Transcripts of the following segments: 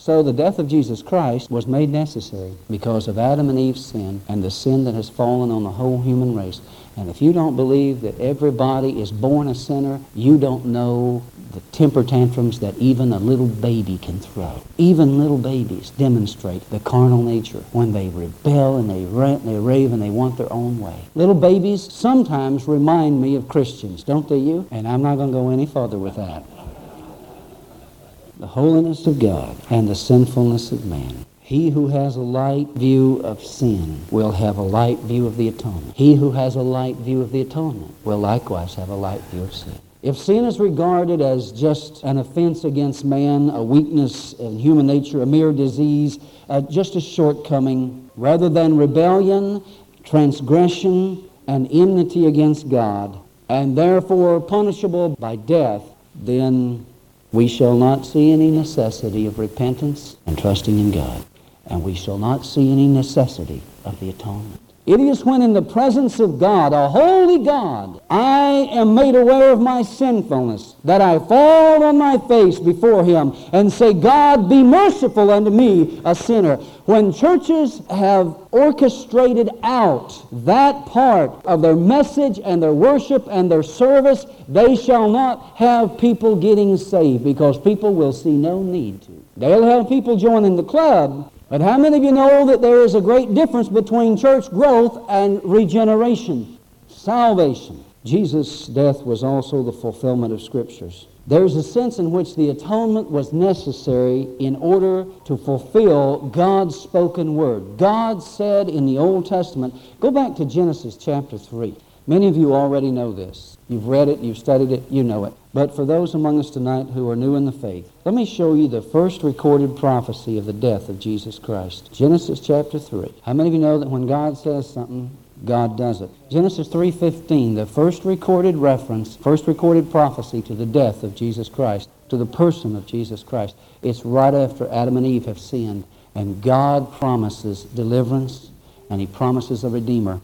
So the death of Jesus Christ was made necessary because of Adam and Eve's sin and the sin that has fallen on the whole human race. And if you don't believe that everybody is born a sinner, you don't know the temper tantrums that even a little baby can throw. Even little babies demonstrate the carnal nature when they rebel and they rant and they rave and they want their own way. Little babies sometimes remind me of Christians, don't they you? And I'm not going to go any further with that the holiness of God and the sinfulness of man. He who has a light view of sin will have a light view of the atonement. He who has a light view of the atonement will likewise have a light view of sin. If sin is regarded as just an offense against man, a weakness in human nature, a mere disease, uh, just a shortcoming, rather than rebellion, transgression, and enmity against God, and therefore punishable by death, then we shall not see any necessity of repentance and trusting in God. And we shall not see any necessity of the atonement. It is when in the presence of God, a holy God, I am made aware of my sinfulness, that I fall on my face before Him and say, God, be merciful unto me, a sinner. When churches have orchestrated out that part of their message and their worship and their service, they shall not have people getting saved because people will see no need to. They'll have people joining the club, but how many of you know that there is a great difference between church growth and regeneration, salvation? Jesus' death was also the fulfillment of Scriptures. There's a sense in which the atonement was necessary in order to fulfill God's spoken word. God said in the Old Testament, go back to Genesis chapter 3. Many of you already know this. You've read it, you've studied it, you know it. But for those among us tonight who are new in the faith, let me show you the first recorded prophecy of the death of Jesus Christ. Genesis chapter 3. How many of you know that when God says something, God does it? Genesis 3:15, the first recorded reference, first recorded prophecy to the death of Jesus Christ, to the person of Jesus Christ. It's right after Adam and Eve have sinned, and God promises deliverance and he promises a redeemer.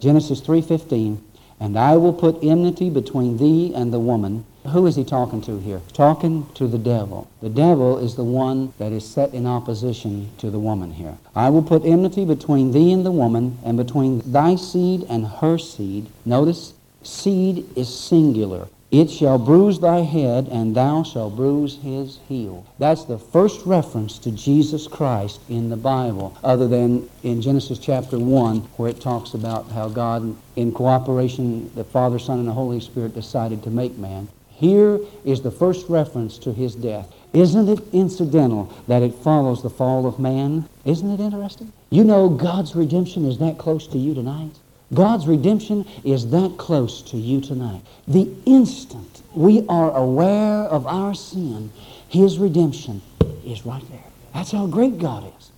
Genesis 3:15 and I will put enmity between thee and the woman. Who is he talking to here? Talking to the devil. The devil is the one that is set in opposition to the woman here. I will put enmity between thee and the woman, and between thy seed and her seed. Notice, seed is singular. It shall bruise thy head, and thou shalt bruise his heel. That's the first reference to Jesus Christ in the Bible, other than in Genesis chapter 1, where it talks about how God, in cooperation, the Father, Son, and the Holy Spirit decided to make man. Here is the first reference to his death. Isn't it incidental that it follows the fall of man? Isn't it interesting? You know God's redemption is that close to you tonight. God's redemption is that close to you tonight. The instant we are aware of our sin, His redemption is right there. That's how great God is.